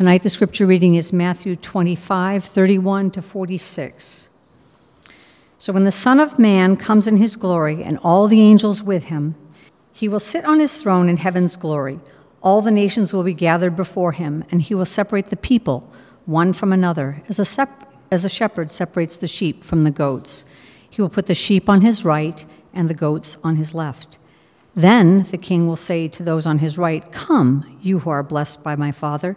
Tonight, the scripture reading is Matthew 25, 31 to 46. So, when the Son of Man comes in his glory and all the angels with him, he will sit on his throne in heaven's glory. All the nations will be gathered before him, and he will separate the people one from another, as a, sep- as a shepherd separates the sheep from the goats. He will put the sheep on his right and the goats on his left. Then the king will say to those on his right, Come, you who are blessed by my Father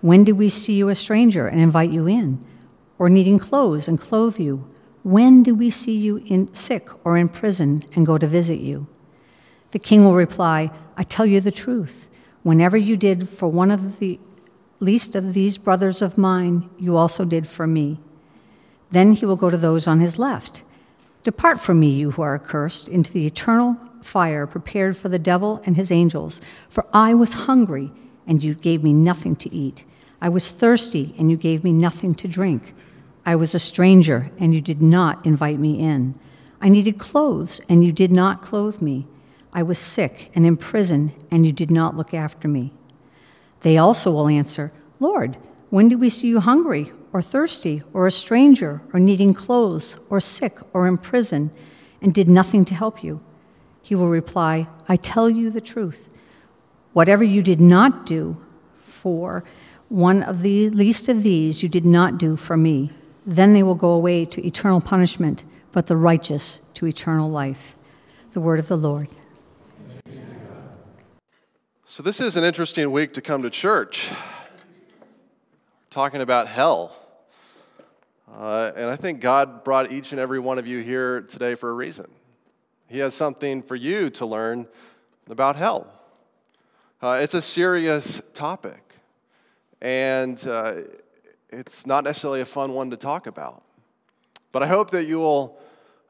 When did we see you a stranger and invite you in? Or needing clothes and clothe you? When did we see you in sick or in prison and go to visit you? The king will reply, I tell you the truth. Whenever you did for one of the least of these brothers of mine, you also did for me. Then he will go to those on his left. Depart from me, you who are accursed, into the eternal fire prepared for the devil and his angels. For I was hungry, and you gave me nothing to eat. I was thirsty, and you gave me nothing to drink. I was a stranger, and you did not invite me in. I needed clothes, and you did not clothe me. I was sick and in prison, and you did not look after me. They also will answer, Lord, when did we see you hungry, or thirsty, or a stranger, or needing clothes, or sick, or in prison, and did nothing to help you? He will reply, I tell you the truth. Whatever you did not do for one of the least of these you did not do for me. Then they will go away to eternal punishment, but the righteous to eternal life. The word of the Lord. So, this is an interesting week to come to church. talking about hell. Uh, and I think God brought each and every one of you here today for a reason. He has something for you to learn about hell. Uh, it's a serious topic and uh, it's not necessarily a fun one to talk about. But I hope that you will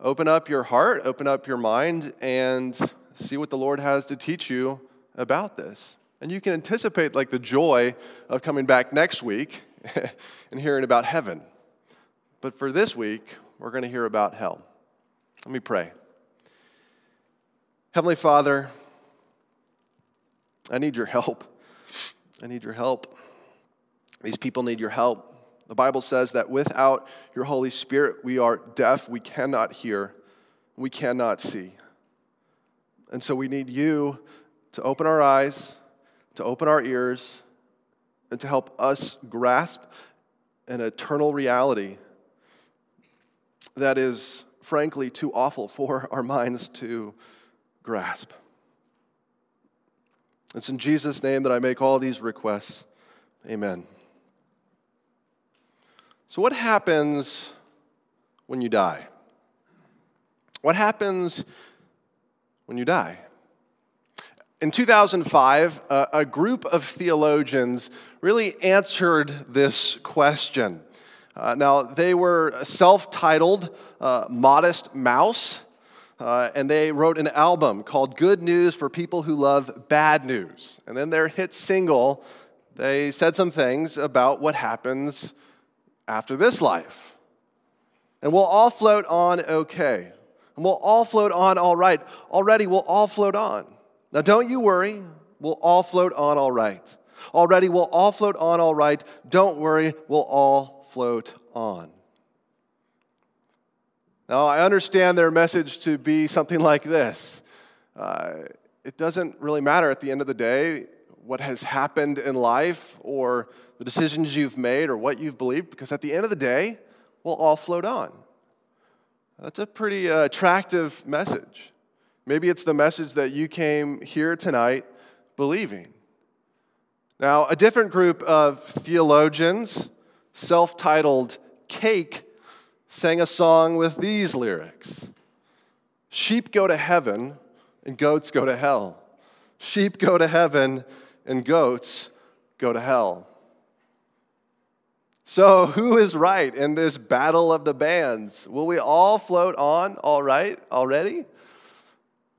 open up your heart, open up your mind, and see what the Lord has to teach you about this. And you can anticipate like the joy of coming back next week and hearing about heaven. But for this week, we're going to hear about hell. Let me pray. Heavenly Father, I need your help. I need your help. These people need your help. The Bible says that without your Holy Spirit, we are deaf, we cannot hear, we cannot see. And so we need you to open our eyes, to open our ears, and to help us grasp an eternal reality that is, frankly, too awful for our minds to grasp. It's in Jesus' name that I make all these requests. Amen. So, what happens when you die? What happens when you die? In 2005, a group of theologians really answered this question. Uh, now, they were self titled uh, Modest Mouse, uh, and they wrote an album called Good News for People Who Love Bad News. And then their hit single, they said some things about what happens after this life. And we'll all float on okay. And we'll all float on all right. Already, we'll all float on. Now, don't you worry. We'll all float on all right. Already, we'll all float on all right. Don't worry. We'll all float on. Now, I understand their message to be something like this. Uh, it doesn't really matter at the end of the day what has happened in life or the decisions you've made or what you've believed, because at the end of the day, we'll all float on. That's a pretty uh, attractive message. Maybe it's the message that you came here tonight believing. Now, a different group of theologians, self titled Cake, sang a song with these lyrics Sheep go to heaven and goats go to hell. Sheep go to heaven and goats go to hell. So, who is right in this battle of the bands? Will we all float on all right already?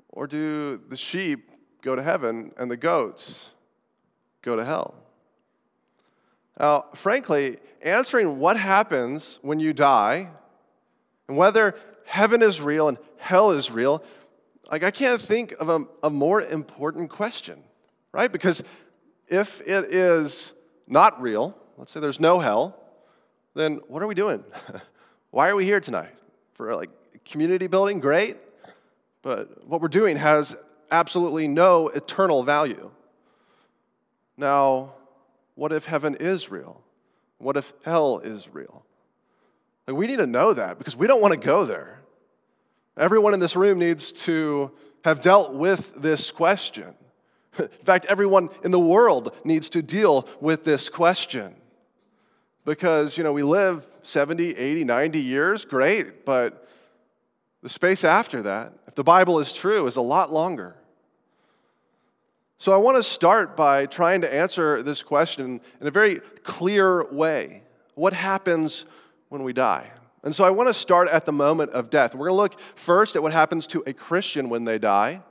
Or do the sheep go to heaven and the goats go to hell? Now, frankly, answering what happens when you die and whether heaven is real and hell is real, like I can't think of a, a more important question, right? Because if it is not real, let's say there's no hell, then what are we doing? Why are we here tonight? For like community building, great, but what we're doing has absolutely no eternal value. Now, what if heaven is real? What if hell is real? Like, we need to know that because we don't want to go there. Everyone in this room needs to have dealt with this question. In fact, everyone in the world needs to deal with this question. Because, you know, we live 70, 80, 90 years, great, but the space after that, if the Bible is true, is a lot longer. So I want to start by trying to answer this question in a very clear way. What happens when we die? And so I want to start at the moment of death. We're going to look first at what happens to a Christian when they die,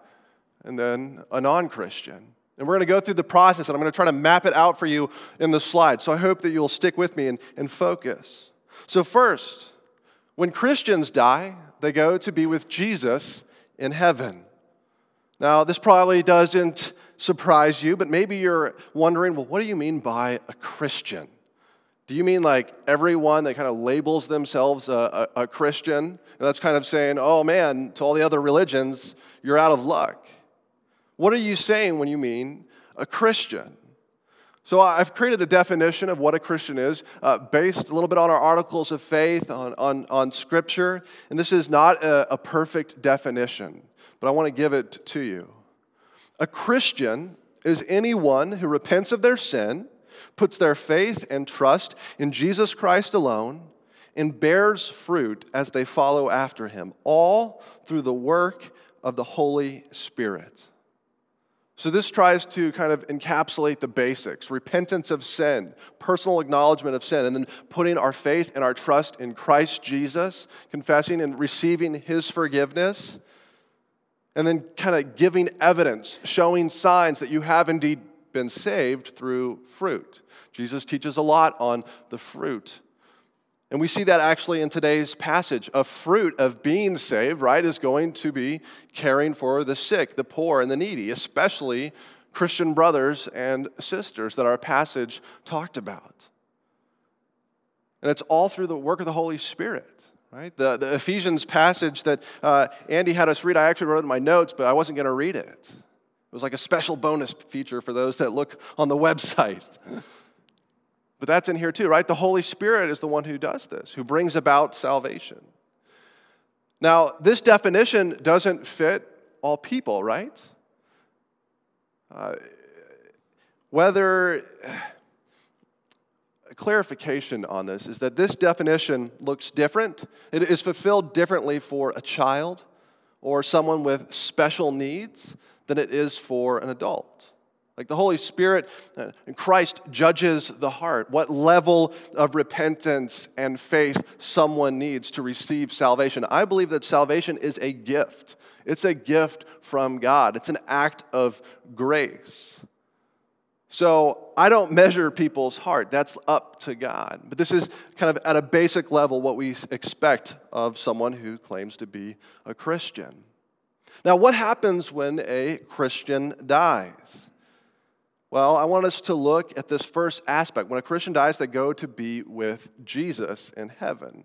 and then a non Christian. And we're going to go through the process, and I'm going to try to map it out for you in the slide. So I hope that you'll stick with me and, and focus. So, first, when Christians die, they go to be with Jesus in heaven. Now, this probably doesn't surprise you, but maybe you're wondering well, what do you mean by a Christian? Do you mean like everyone that kind of labels themselves a, a, a Christian? And that's kind of saying, oh man, to all the other religions, you're out of luck. What are you saying when you mean a Christian? So I've created a definition of what a Christian is uh, based a little bit on our articles of faith, on, on, on Scripture. And this is not a, a perfect definition, but I want to give it to you. A Christian is anyone who repents of their sin, puts their faith and trust in Jesus Christ alone, and bears fruit as they follow after him, all through the work of the Holy Spirit. So, this tries to kind of encapsulate the basics repentance of sin, personal acknowledgement of sin, and then putting our faith and our trust in Christ Jesus, confessing and receiving his forgiveness, and then kind of giving evidence, showing signs that you have indeed been saved through fruit. Jesus teaches a lot on the fruit and we see that actually in today's passage. A fruit of being saved, right, is going to be caring for the sick, the poor, and the needy, especially Christian brothers and sisters that our passage talked about. And it's all through the work of the Holy Spirit, right? The, the Ephesians passage that uh, Andy had us read, I actually wrote in my notes, but I wasn't going to read it. It was like a special bonus feature for those that look on the website. But that's in here too, right? The Holy Spirit is the one who does this, who brings about salvation. Now, this definition doesn't fit all people, right? Uh, whether clarification on this is that this definition looks different. It is fulfilled differently for a child or someone with special needs than it is for an adult. Like the Holy Spirit and uh, Christ judges the heart, what level of repentance and faith someone needs to receive salvation. I believe that salvation is a gift. It's a gift from God, it's an act of grace. So I don't measure people's heart. That's up to God. But this is kind of at a basic level what we expect of someone who claims to be a Christian. Now, what happens when a Christian dies? Well, I want us to look at this first aspect. When a Christian dies, they go to be with Jesus in heaven.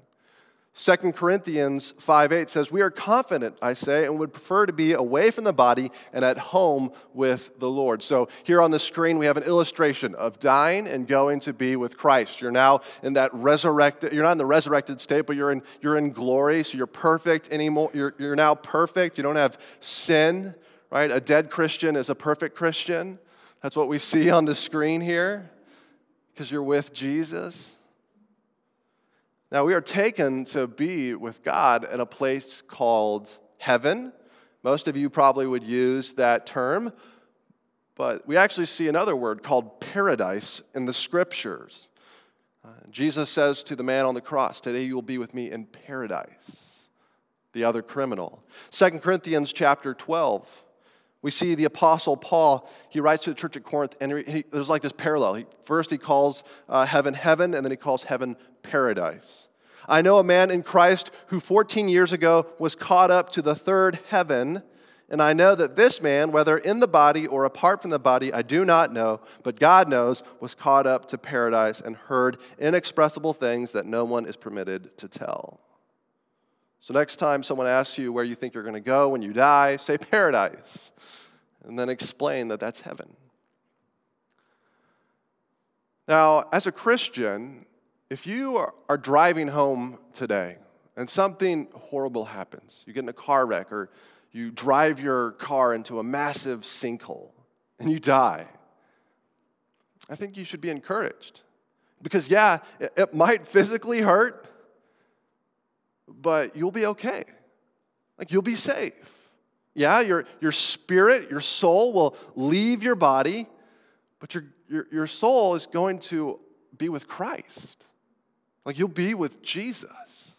2 Corinthians 5 8 says, We are confident, I say, and would prefer to be away from the body and at home with the Lord. So here on the screen, we have an illustration of dying and going to be with Christ. You're now in that resurrected, you're not in the resurrected state, but you're in, you're in glory, so you're perfect anymore. You're, you're now perfect. You don't have sin, right? A dead Christian is a perfect Christian. That's what we see on the screen here because you're with Jesus. Now, we are taken to be with God in a place called heaven. Most of you probably would use that term, but we actually see another word called paradise in the scriptures. Uh, Jesus says to the man on the cross, Today you will be with me in paradise, the other criminal. 2 Corinthians chapter 12, we see the apostle Paul, he writes to the church at Corinth, and he, he, there's like this parallel. He, first, he calls uh, heaven heaven, and then he calls heaven paradise. I know a man in Christ who 14 years ago was caught up to the third heaven and I know that this man, whether in the body or apart from the body, I do not know, but God knows, was caught up to paradise and heard inexpressible things that no one is permitted to tell. So, next time someone asks you where you think you're going to go when you die, say paradise, and then explain that that's heaven. Now, as a Christian, if you are driving home today and something horrible happens, you get in a car wreck or you drive your car into a massive sinkhole and you die, I think you should be encouraged. Because, yeah, it, might physically hurt, but you'll be okay. Like, you'll be safe. Yeah, your, your spirit, your soul will leave your body, but your, your, your soul is going to be with Christ. Like, you'll be with Jesus.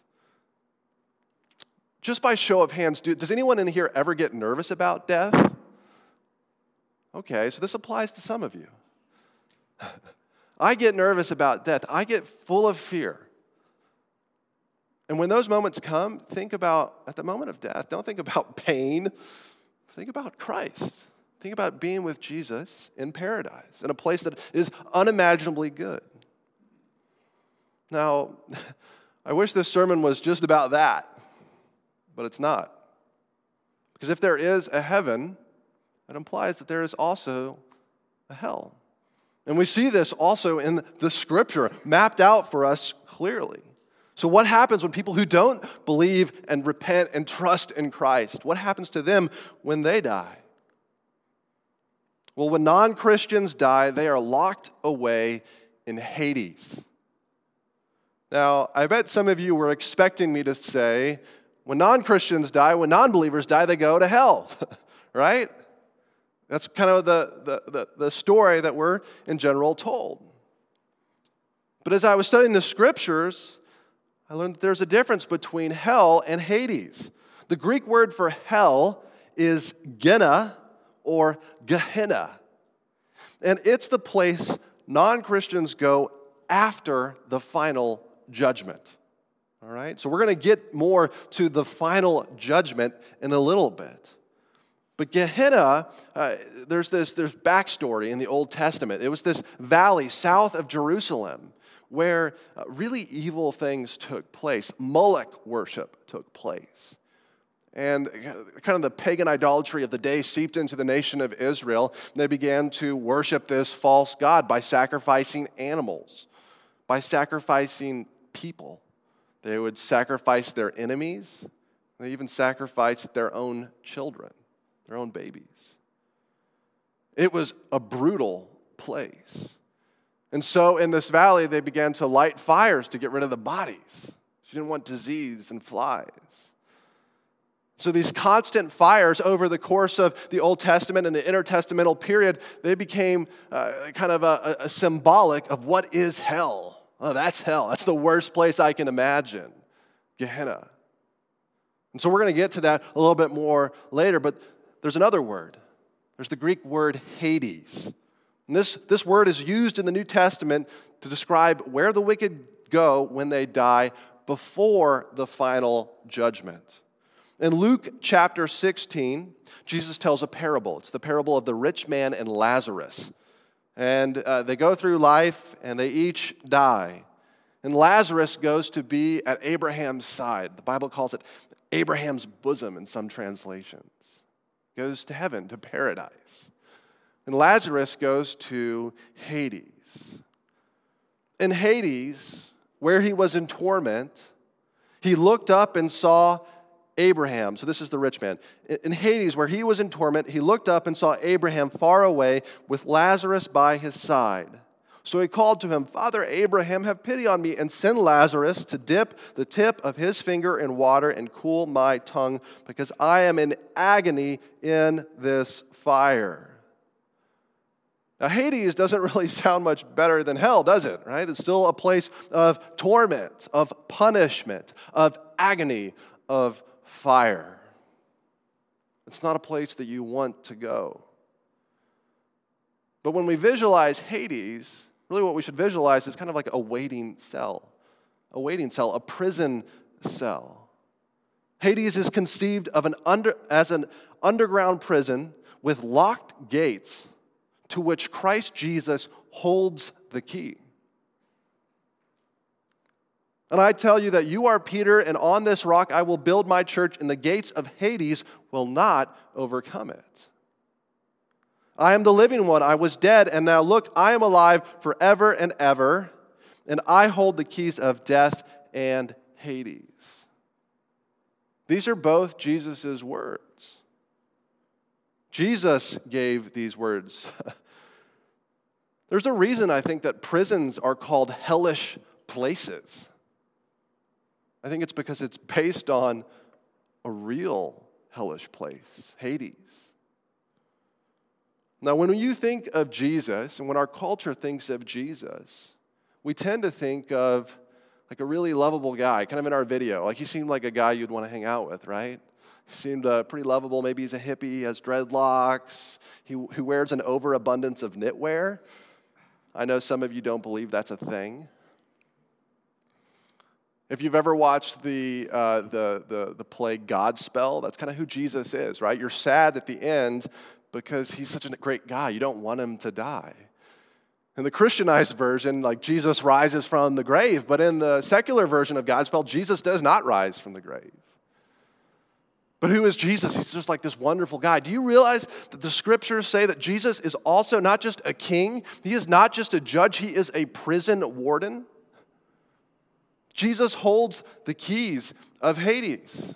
Just by show of hands, do, does anyone in here ever get nervous about death? Okay, so this applies to some of you. I get nervous about death. I get full of fear. And when those moments come, think about, at the moment of death, don't think about pain. Think about Christ. Think about being with Jesus in paradise, in a place that is unimaginably good. Now, I wish this sermon was just about that but it's not. Because if there is a heaven, it implies that there is also a hell. And we see this also in the scripture mapped out for us clearly. So, what happens when people who don't believe and repent and trust in Christ? What happens to them when they die? Well, when non Christians die, they are locked away in Hades. Now, I bet some of you were expecting me to say when non Christians die, when non believers die, they go to hell, right? That's kind of the, the, the, the, story that we're in general told. But as I was studying the scriptures, I learned that there's a difference between hell and Hades. The Greek word for hell is Gehenna or Gehenna. And it's the place non Christians go after the final judgment. All right? So we're going to get more to the final judgment in a little bit. But Gehenna, uh, there's this there's backstory in the Old Testament. It was this valley south of Jerusalem where uh, really evil things took place. Moloch worship took place. And kind of the pagan idolatry of the day seeped into the nation of Israel. They began to worship this false god by sacrificing animals, by sacrificing people. They would sacrifice their enemies. They even sacrificed their own children, their own babies. It was a brutal place. And so in this valley, they began to light fires to get rid of the bodies. She didn't want disease and flies. So these constant fires over the course of the Old Testament and the intertestamental period, they became uh, kind of a, a symbolic of what is hell. Oh, that's hell. That's the worst place I can imagine. Gehenna. And so we're going to get to that a little bit more later, but there's another word. There's the Greek word Hades. And this, this word is used in the New Testament to describe where the wicked go when they die before the final judgment. In Luke chapter 16, Jesus tells a parable. It's the parable of the rich man and Lazarus. And uh, they go through life and they each die. And Lazarus goes to be at Abraham's side. The Bible calls it Abraham's bosom in some translations. Goes to heaven, to paradise. And Lazarus goes to Hades. In Hades, where he was in torment, he looked up and saw Abraham. So this is the rich man. In Hades, where he was in torment, he looked up and saw Abraham far away with Lazarus by his side. So he called to him, Father Abraham, have pity on me and send Lazarus to dip the tip of his finger in water and cool my tongue, because I am in agony in this fire. Now, Hades doesn't really sound much better than hell, does it? Right? It's still a place of torment, of punishment, of agony, of fire. It's not a place that you want to go. But when we visualize Hades, really what we should visualize is kind of like a waiting cell, a waiting cell, a prison cell. Hades is conceived of an under, as an underground prison with locked gates to which Christ Jesus holds the key. And I tell you that you are Peter, and on this rock I will build my church, and the gates of Hades will not overcome it. I am the living one. I was dead, and now look, I am alive forever and ever, and I hold the keys of death and Hades. These are both Jesus' words. Jesus gave these words. There's a reason I think that prisons are called hellish places. I think it's because it's based on a real hellish place, Hades. Now, when you think of Jesus, and when our culture thinks of Jesus, we tend to think of like a really lovable guy, kind of in our video. Like he seemed like a guy you'd want to hang out with, right? He seemed uh, pretty lovable. Maybe he's a hippie, has dreadlocks, he, he wears an overabundance of knitwear. I know some of you don't believe that's a thing. If you've ever watched the, uh, the, the, the play Godspell, that's kind of who Jesus is, right? You're sad at the end because he's such a great guy. You don't want him to die. In the Christianized version, like Jesus rises from the grave, but in the secular version of Godspell, Jesus does not rise from the grave. But who is Jesus? He's just like this wonderful guy. Do you realize that the scriptures say that Jesus is also not just a king, he is not just a judge, he is a prison warden? Jesus holds the keys of Hades.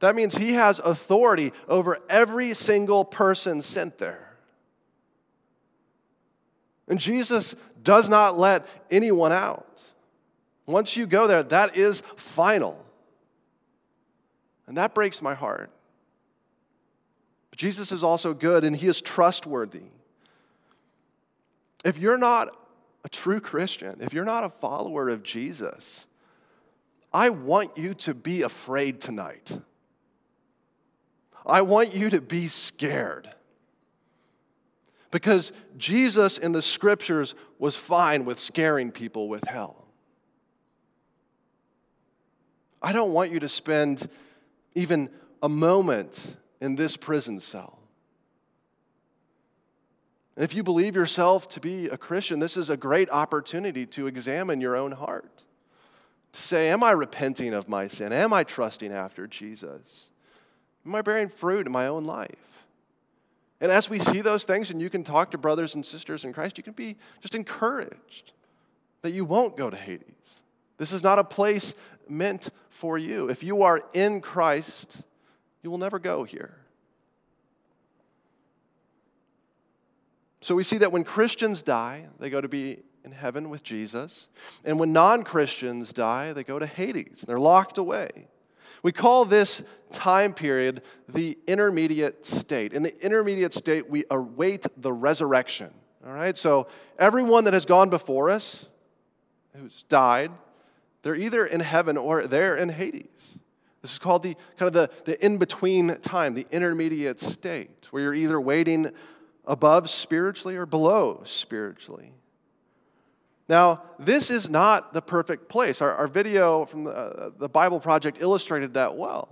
That means he has authority over every single person sent there. And Jesus does not let anyone out. Once you go there, that is final. And that breaks my heart. But Jesus is also good and he is trustworthy. If you're not a true Christian, if you're not a follower of Jesus, I want you to be afraid tonight. I want you to be scared. Because Jesus in the scriptures was fine with scaring people with hell. I don't want you to spend even a moment in this prison cell. If you believe yourself to be a Christian, this is a great opportunity to examine your own heart. Say, Am I repenting of my sin? Am I trusting after Jesus? Am I bearing fruit in my own life? And as we see those things, and you can talk to brothers and sisters in Christ, you can be just encouraged that you won't go to Hades. This is not a place meant for you. If you are in Christ, you will never go here. So we see that when Christians die, they go to be in heaven with Jesus. And when non Christians die, they go to Hades. They're locked away. We call this time period the intermediate state. In the intermediate state, we await the resurrection. All right? So everyone that has gone before us, who's died, they're either in heaven or they're in Hades. This is called the kind of the, the in-between time, the intermediate state, where you're either waiting above spiritually or below spiritually. Now, this is not the perfect place. Our, our video from the, uh, the Bible Project illustrated that well.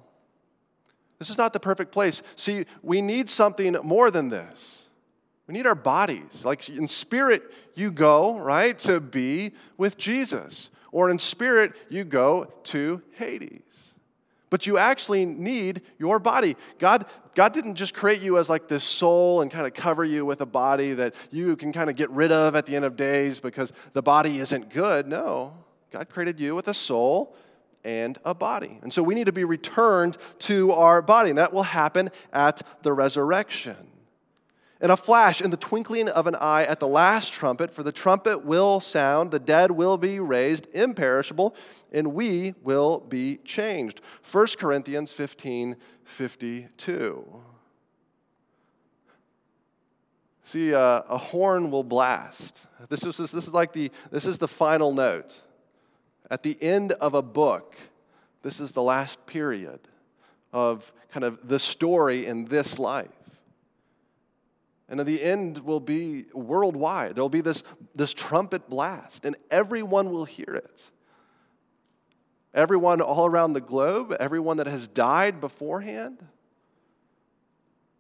This is not the perfect place. See, we need something more than this. We need our bodies. Like in spirit, you go, right, to be with Jesus or in spirit, you go to Hades. But you actually need your body. God, God didn't just create you as like this soul and kind of cover you with a body that you can kind of get rid of at the end of days because the body isn't good. No, God created you with a soul and a body. And so we need to be returned to our body, and that will happen at the resurrection in a flash, in the twinkling of an eye, at the last trumpet, for the trumpet will sound, the dead will be raised imperishable, and we will be changed. 1 Corinthians 15 52. See, uh, a horn will blast. This is, this is like the, this is the final note. At the end of a book, this is the last period of kind of the story in this life. And at the end will be worldwide. There'll be this, this trumpet blast, and everyone will hear it. Everyone all around the globe, everyone that has died beforehand,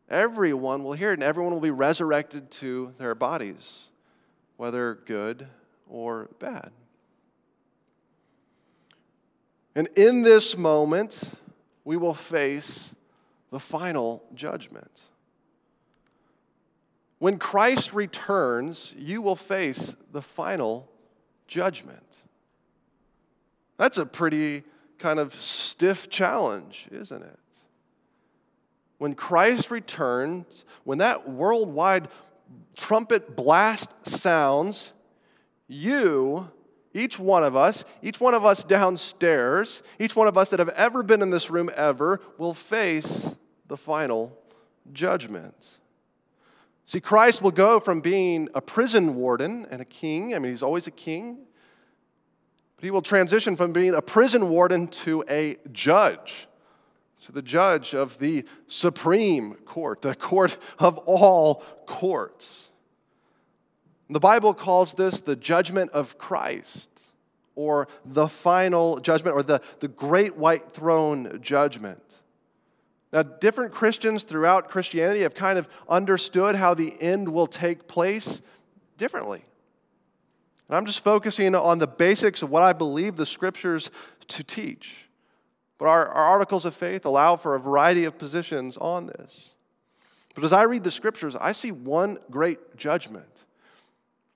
everyone will hear it, and everyone will be resurrected to their bodies, whether good or bad. And in this moment, we will face the final judgment. When Christ returns, you will face the final judgment. That's a pretty kind of stiff challenge, isn't it? When Christ returns, when that worldwide trumpet blast sounds, you, each one of us, each one of us downstairs, each one of us that have ever been in this room ever, will face the final judgment. See, Christ will go from being a prison warden and a king, I mean, he's always a king, but he will transition from being a prison warden to a judge, to the judge of the supreme court, the court of all courts. The Bible calls this the judgment of Christ, or the final judgment, or the, the great white throne judgment. Now, different Christians throughout Christianity have kind of understood how the end will take place differently. And I'm just focusing on the basics of what I believe the scriptures to teach. But our, our articles of faith allow for a variety of positions on this. But as I read the scriptures, I see one great judgment.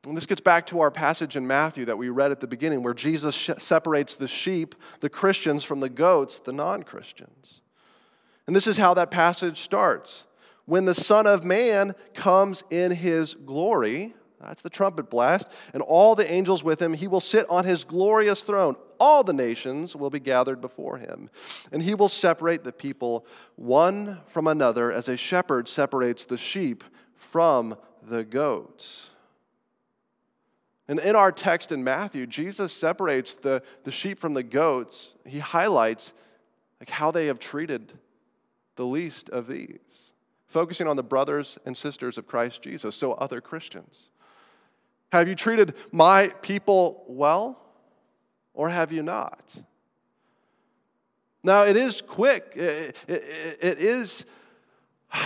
And this gets back to our passage in Matthew that we read at the beginning, where Jesus separates the sheep, the Christians, from the goats, the non Christians. And this is how that passage starts. When the Son of Man comes in his glory, that's the trumpet blast, and all the angels with him, he will sit on his glorious throne. All the nations will be gathered before him, and he will separate the people one from another as a shepherd separates the sheep from the goats. And in our text in Matthew, Jesus separates the, the sheep from the goats. He highlights like how they have treated the least of these, focusing on the brothers and sisters of Christ Jesus, so other Christians. Have you treated my people well, or have you not? Now, it is quick. it, it, it is.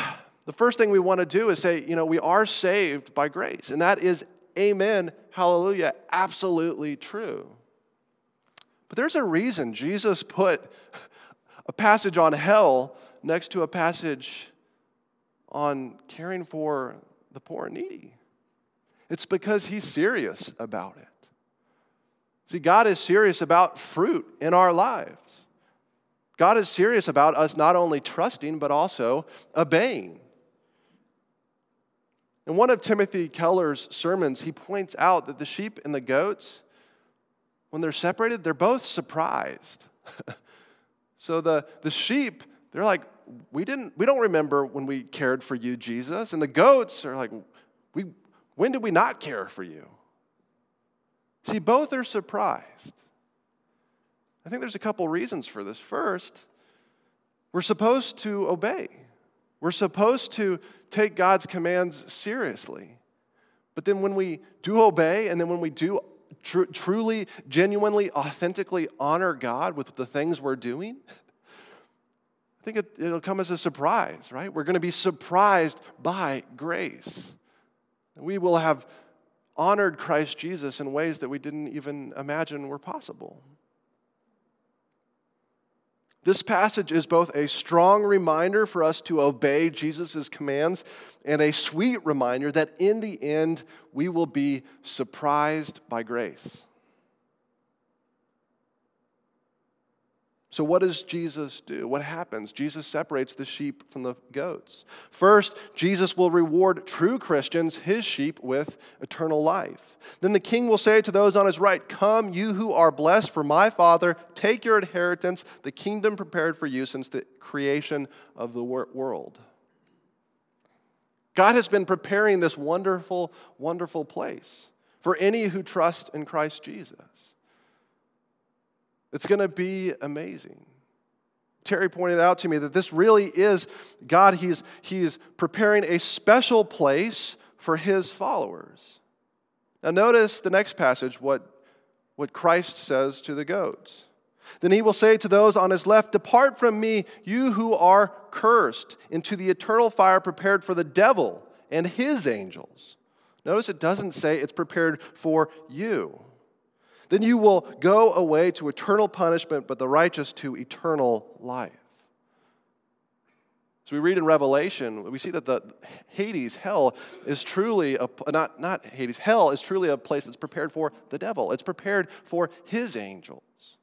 The first thing we want to do is say, you know, we are saved by grace. And that is, amen, hallelujah, absolutely true. But there's a reason Jesus put a passage on hell next to a passage on caring for the poor and needy. It's because he's serious about it. See, God is serious about fruit in our lives. God is serious about us not only trusting, but also obeying. In one of Timothy Keller's sermons, he points out that the sheep and the goats, when they're separated, they're both surprised. so the, the sheep they're like, we didn't, we don't remember when we cared for you, Jesus. And the goats are like, we, when did we not care for you? See, both are surprised. I think there's a couple reasons for this. First, we're supposed to obey. We're supposed to take God's commands seriously. But then when we do obey, and then when we do tr- truly, genuinely, authentically honor God with the things we're doing, Think it, it'll come as a surprise, right? We're going to be surprised by grace. We will have honored Christ Jesus in ways that we didn't even imagine were possible. This passage is both a strong reminder for us to obey Jesus' commands and a sweet reminder that in the end we will be surprised by grace. So, what does Jesus do? What happens? Jesus separates the sheep from the goats. First, Jesus will reward true Christians, his sheep, with eternal life. Then the king will say to those on his right, Come, you who are blessed, for my Father, take your inheritance, the kingdom prepared for you since the creation of the world. God has been preparing this wonderful, wonderful place for any who trust in Christ Jesus. It's going to be amazing. Terry pointed out to me that this really is God, he's, he's preparing a special place for his followers. Now, notice the next passage, what, what Christ says to the goats. Then he will say to those on his left, Depart from me, you who are cursed, into the eternal fire prepared for the devil and his angels. Notice it doesn't say it's prepared for you. Then you will go away to eternal punishment, but the righteous to eternal life. So we read in Revelation, we see that the Hades, hell, is truly a, not, not Hades, hell is truly a place that's prepared for the devil. It's prepared for his angels.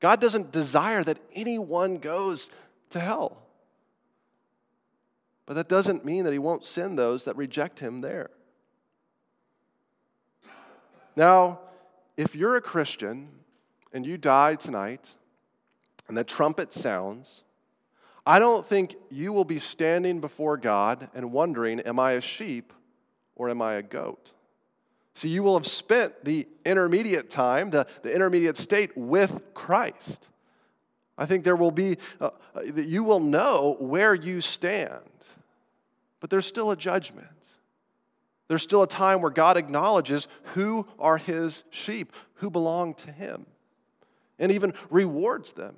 God doesn't desire that anyone goes to hell. But that doesn't mean that he won't send those that reject him there. Now, if you're a Christian and you die tonight and the trumpet sounds, I don't think you will be standing before God and wondering, Am I a sheep or am I a goat? See, you will have spent the intermediate time, the, the intermediate state with Christ. I think there will be, uh, that you will know where you stand. But there's still a judgment. There's still a time where God acknowledges who are his sheep, who belong to him, and even rewards them.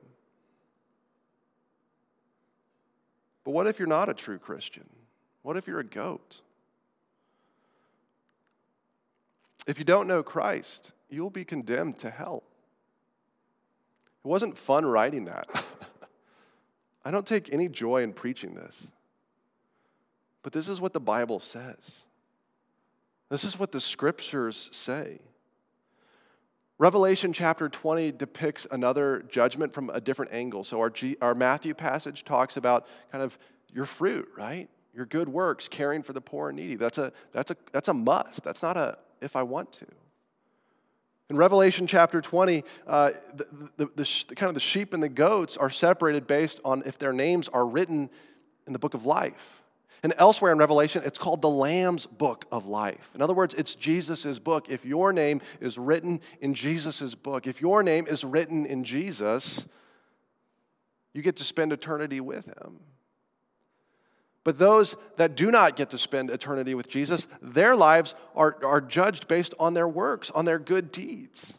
But what if you're not a true Christian? What if you're a goat? If you don't know Christ, you'll be condemned to hell. It wasn't fun writing that. I don't take any joy in preaching this. But this is what the Bible says. This is what the scriptures say. Revelation chapter 20 depicts another judgment from a different angle. So, our, G, our Matthew passage talks about kind of your fruit, right? Your good works, caring for the poor and needy. That's a, that's a, that's a must. That's not a if I want to. In Revelation chapter 20, uh, the, the, the, the, kind of the sheep and the goats are separated based on if their names are written in the book of life. And elsewhere in Revelation, it's called the Lamb's book of life. In other words, it's Jesus' book. If your name is written in Jesus' book, if your name is written in Jesus, you get to spend eternity with him. But those that do not get to spend eternity with Jesus, their lives are, are judged based on their works, on their good deeds.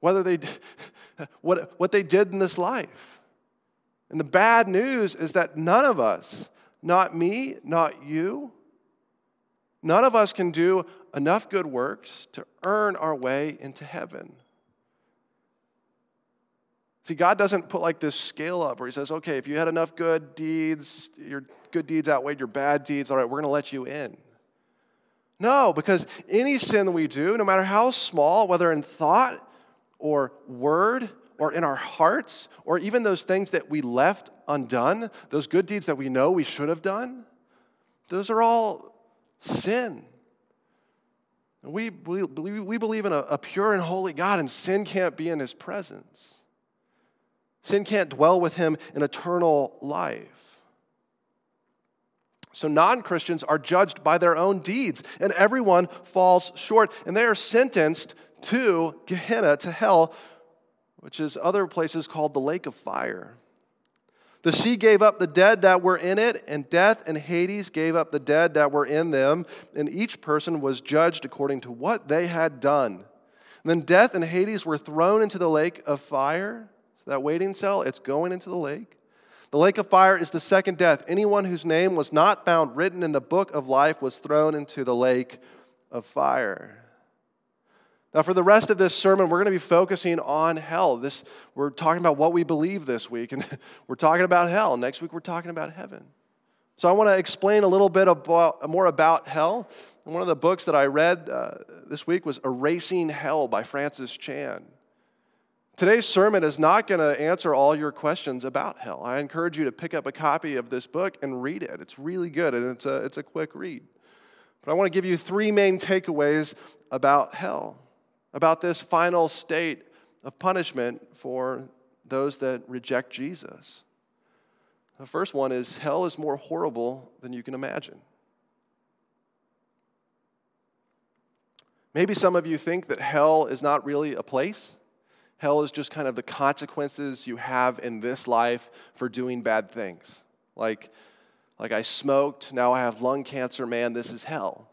Whether they, what, what they did in this life. And the bad news is that none of us, not me, not you, none of us can do enough good works to earn our way into heaven. See, God doesn't put like this scale up where He says, okay, if you had enough good deeds, your good deeds outweighed your bad deeds, all right, we're going to let you in. No, because any sin we do, no matter how small, whether in thought or word or in our hearts, or even those things that we left undone, those good deeds that we know we should have done, those are all sin. And we, we, we believe in a, a pure and holy God, and sin can't be in His presence. Sin can't dwell with him in eternal life. So, non Christians are judged by their own deeds, and everyone falls short, and they are sentenced to Gehenna, to hell, which is other places called the lake of fire. The sea gave up the dead that were in it, and death and Hades gave up the dead that were in them, and each person was judged according to what they had done. And then death and Hades were thrown into the lake of fire that waiting cell, it's going into the lake. The lake of fire is the second death. Anyone whose name was not found written in the book of life was thrown into the lake of fire. Now, for the rest of this sermon, we're going to be focusing on hell. This, we're talking about what we believe this week, and we're talking about hell. Next week, we're talking about heaven. So, I want to explain a little bit about, more about hell. one of the books that I read uh, this week was Erasing Hell by Francis Chan. Today's sermon is not going to answer all your questions about hell. I encourage you to pick up a copy of this book and read it. It's really good and it's a, it's a quick read. But I want to give you three main takeaways about hell, about this final state of punishment for those that reject Jesus. The first one is hell is more horrible than you can imagine. Maybe some of you think that hell is not really a place. Hell is just kind of the consequences you have in this life for doing bad things. Like, like I smoked, now I have lung cancer, man, this is hell.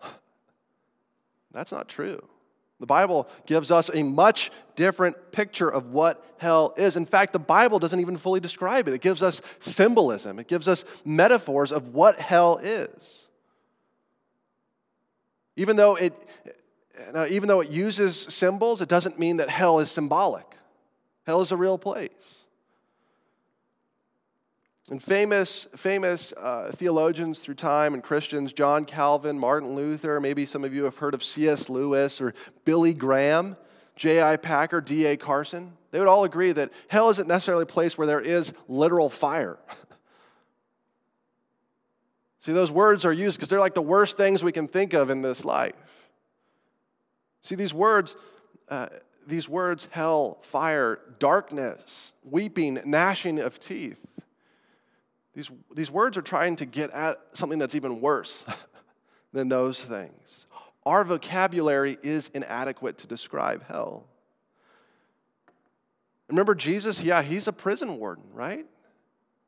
That's not true. The Bible gives us a much different picture of what hell is. In fact, the Bible doesn't even fully describe it, it gives us symbolism, it gives us metaphors of what hell is. Even though it, even though it uses symbols, it doesn't mean that hell is symbolic. Hell is a real place. And famous, famous uh, theologians through time and Christians, John Calvin, Martin Luther, maybe some of you have heard of C.S. Lewis or Billy Graham, J.I. Packer, D.A. Carson, they would all agree that hell isn't necessarily a place where there is literal fire. See, those words are used because they're like the worst things we can think of in this life. See, these words, uh, these words, hell, fire, darkness, weeping, gnashing of teeth, these, these words are trying to get at something that's even worse than those things. Our vocabulary is inadequate to describe hell. Remember, Jesus, yeah, he's a prison warden, right?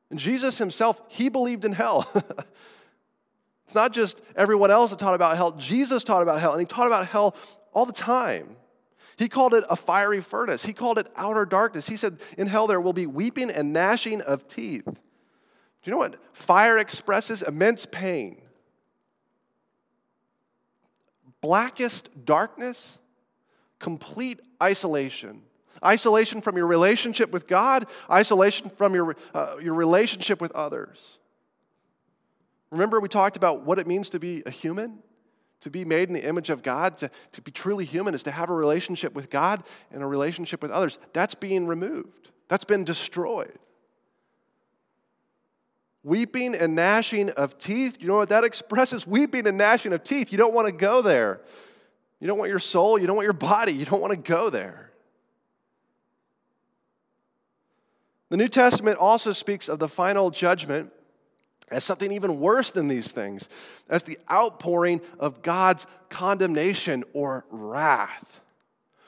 And Jesus himself, he believed in hell. it's not just everyone else that taught about hell. Jesus taught about hell, and he taught about hell all the time. He called it a fiery furnace. He called it outer darkness. He said, In hell there will be weeping and gnashing of teeth. Do you know what fire expresses? Immense pain. Blackest darkness, complete isolation. Isolation from your relationship with God, isolation from your, uh, your relationship with others. Remember, we talked about what it means to be a human? To be made in the image of God, to, to be truly human, is to have a relationship with God and a relationship with others. That's being removed, that's been destroyed. Weeping and gnashing of teeth. You know what that expresses? Weeping and gnashing of teeth. You don't want to go there. You don't want your soul, you don't want your body, you don't want to go there. The New Testament also speaks of the final judgment as something even worse than these things, as the outpouring of God's condemnation or wrath.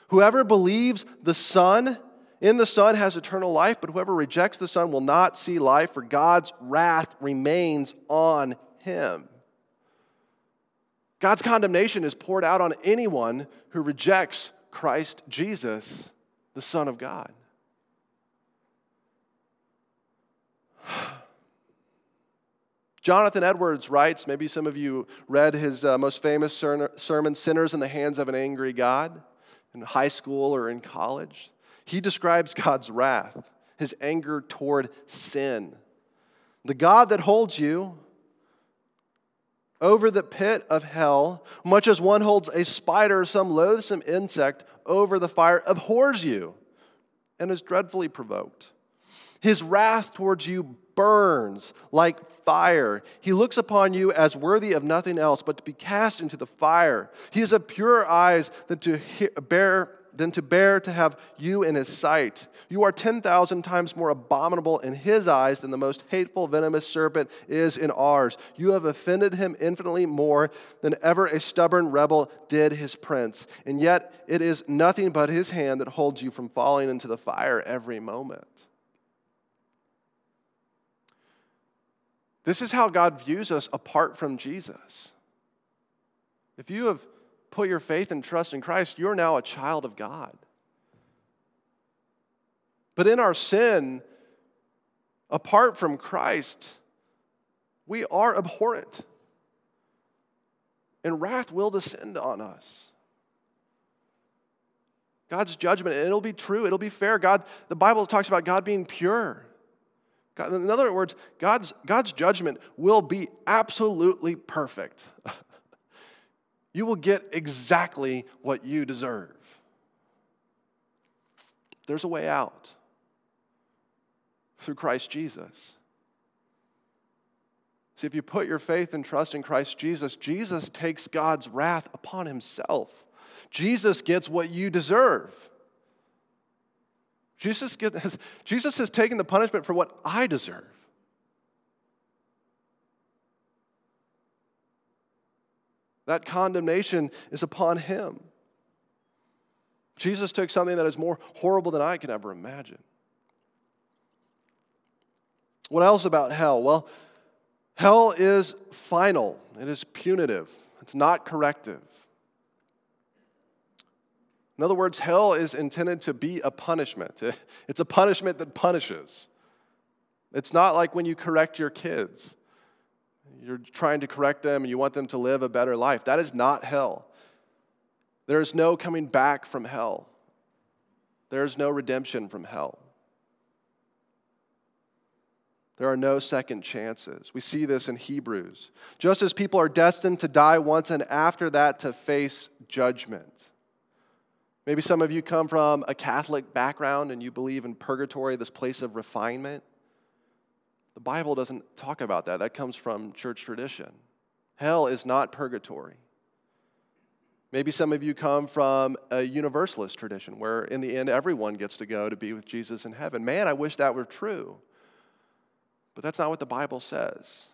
Whoever believes the Son in the Son has eternal life, but whoever rejects the Son will not see life, for God's wrath remains on him. God's condemnation is poured out on anyone who rejects Christ Jesus, the Son of God. Jonathan Edwards writes, maybe some of you read his uh, most famous sermon, Sinners in the Hands of an Angry God, in high school or in college. He describes God's wrath, his anger toward sin. The God that holds you over the pit of hell, much as one holds a spider, or some loathsome insect, over the fire, abhors you and is dreadfully provoked. His wrath towards you burns like fire. He looks upon you as worthy of nothing else but to be cast into the fire. He is of purer eyes than to bear than to bear to have you in his sight. You are 10,000 times more abominable in his eyes than the most hateful, venomous serpent is in ours. You have offended him infinitely more than ever a stubborn rebel did his prince. And yet it is nothing but his hand that holds you from falling into the fire every moment. This is how God views us apart from Jesus. If you have put your faith and trust in Christ, you're now a child of God. But in our sin, apart from Christ, we are abhorrent. And wrath will descend on us. God's judgment, and it'll be true, it'll be fair. God, the Bible talks about God being pure. God, in other words, God's, God's judgment will be absolutely perfect. you will get exactly what you deserve. There's a way out through Christ Jesus. See, if you put your faith and trust in Christ Jesus, Jesus takes God's wrath upon himself. Jesus gets what you deserve. Jesus, has, Jesus has taken the punishment for what I deserve. That condemnation is upon him. Jesus took something that is more horrible than I can ever imagine. What else about hell? Well, hell is final, it is punitive, it's not corrective. In other words, hell is intended to be a punishment. It's a punishment that punishes. It's not like when you correct your kids. You're trying to correct them and you want them to live a better life. That is not hell. There is no coming back from hell, there is no redemption from hell. There are no second chances. We see this in Hebrews. Just as people are destined to die once and after that to face judgment. Maybe some of you come from a Catholic background and you believe in purgatory, this place of refinement. The Bible doesn't talk about that. That comes from church tradition. Hell is not purgatory. Maybe some of you come from a universalist tradition where, in the end, everyone gets to go to be with Jesus in heaven. Man, I wish that were true. But that's not what the Bible says.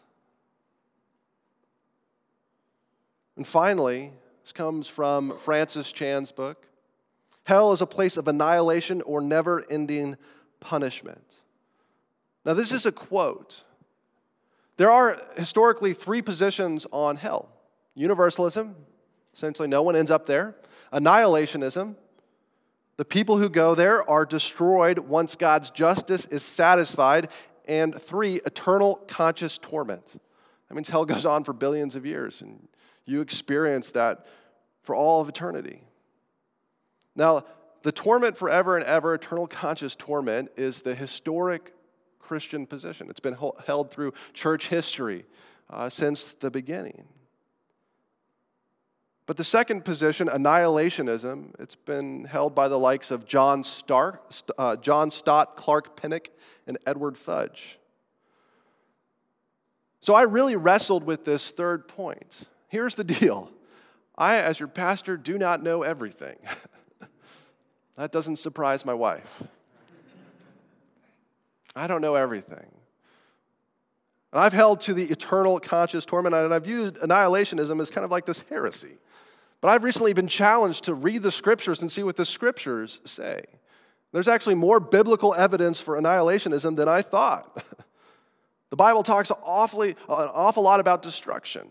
And finally, this comes from Francis Chan's book. Hell is a place of annihilation or never ending punishment. Now, this is a quote. There are historically three positions on hell universalism, essentially, no one ends up there, annihilationism, the people who go there are destroyed once God's justice is satisfied, and three, eternal conscious torment. That means hell goes on for billions of years, and you experience that for all of eternity. Now, the torment forever and ever, eternal conscious torment, is the historic Christian position. It's been held through church history uh, since the beginning. But the second position, annihilationism, it's been held by the likes of John, Stark, uh, John Stott, Clark Pinnock, and Edward Fudge. So I really wrestled with this third point. Here's the deal I, as your pastor, do not know everything. That doesn't surprise my wife. I don't know everything. And I've held to the eternal conscious torment, and I've used annihilationism as kind of like this heresy. But I've recently been challenged to read the scriptures and see what the scriptures say. There's actually more biblical evidence for annihilationism than I thought. the Bible talks awfully, an awful lot about destruction.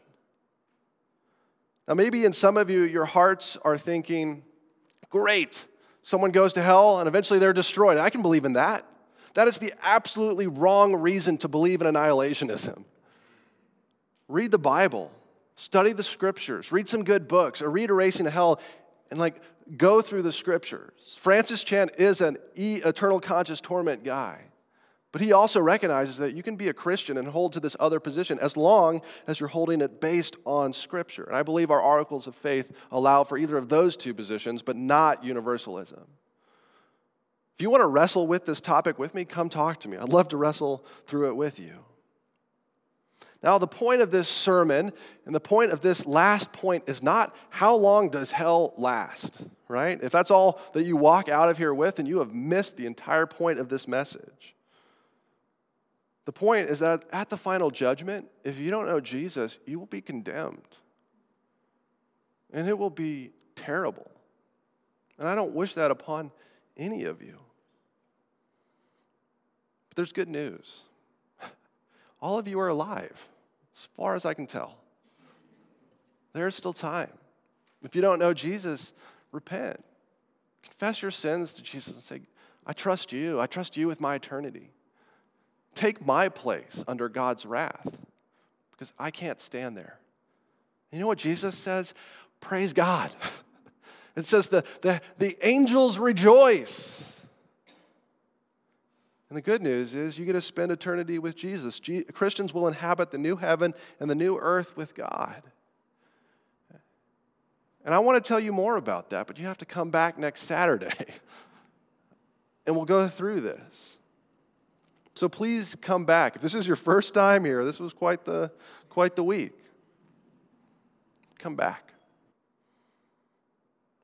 Now, maybe in some of you, your hearts are thinking, great, someone goes to hell and eventually they're destroyed. I can believe in that. That is the absolutely wrong reason to believe in annihilationism. Read the Bible, study the scriptures, read some good books, or read Erasing Hell, and like go through the scriptures. Francis Chan is an eternal conscious torment guy. But he also recognizes that you can be a Christian and hold to this other position as long as you're holding it based on Scripture. And I believe our articles of faith allow for either of those two positions, but not universalism. If you want to wrestle with this topic with me, come talk to me. I'd love to wrestle through it with you. Now, the point of this sermon and the point of this last point is not how long does hell last, right? If that's all that you walk out of here with, then you have missed the entire point of this message. The point is that at the final judgment, if you don't know Jesus, you will be condemned. And it will be terrible. And I don't wish that upon any of you. But there's good news. All of you are alive, as far as I can tell. There is still time. If you don't know Jesus, repent. Confess your sins to Jesus and say, I trust you. I trust you with my eternity. Take my place under God's wrath because I can't stand there. You know what Jesus says? Praise God. It says the, the, the angels rejoice. And the good news is you get to spend eternity with Jesus. Je- Christians will inhabit the new heaven and the new earth with God. And I want to tell you more about that, but you have to come back next Saturday and we'll go through this. So please come back. If this is your first time here, this was quite the, quite the week. Come back.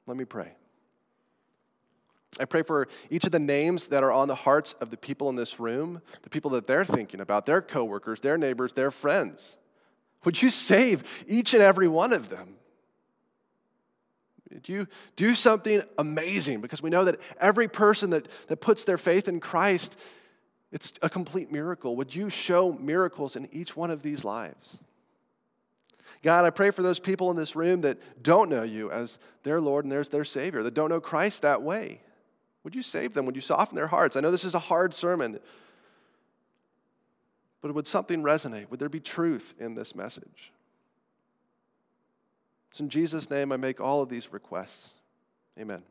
Let me pray. I pray for each of the names that are on the hearts of the people in this room, the people that they're thinking about, their coworkers, their neighbors, their friends. Would you save each and every one of them? Would you do something amazing? Because we know that every person that, that puts their faith in Christ, it's a complete miracle. Would you show miracles in each one of these lives? God, I pray for those people in this room that don't know you as their Lord and there's their Savior, that don't know Christ that way. Would you save them? Would you soften their hearts? I know this is a hard sermon, but would something resonate? Would there be truth in this message? It's in Jesus' name I make all of these requests. Amen.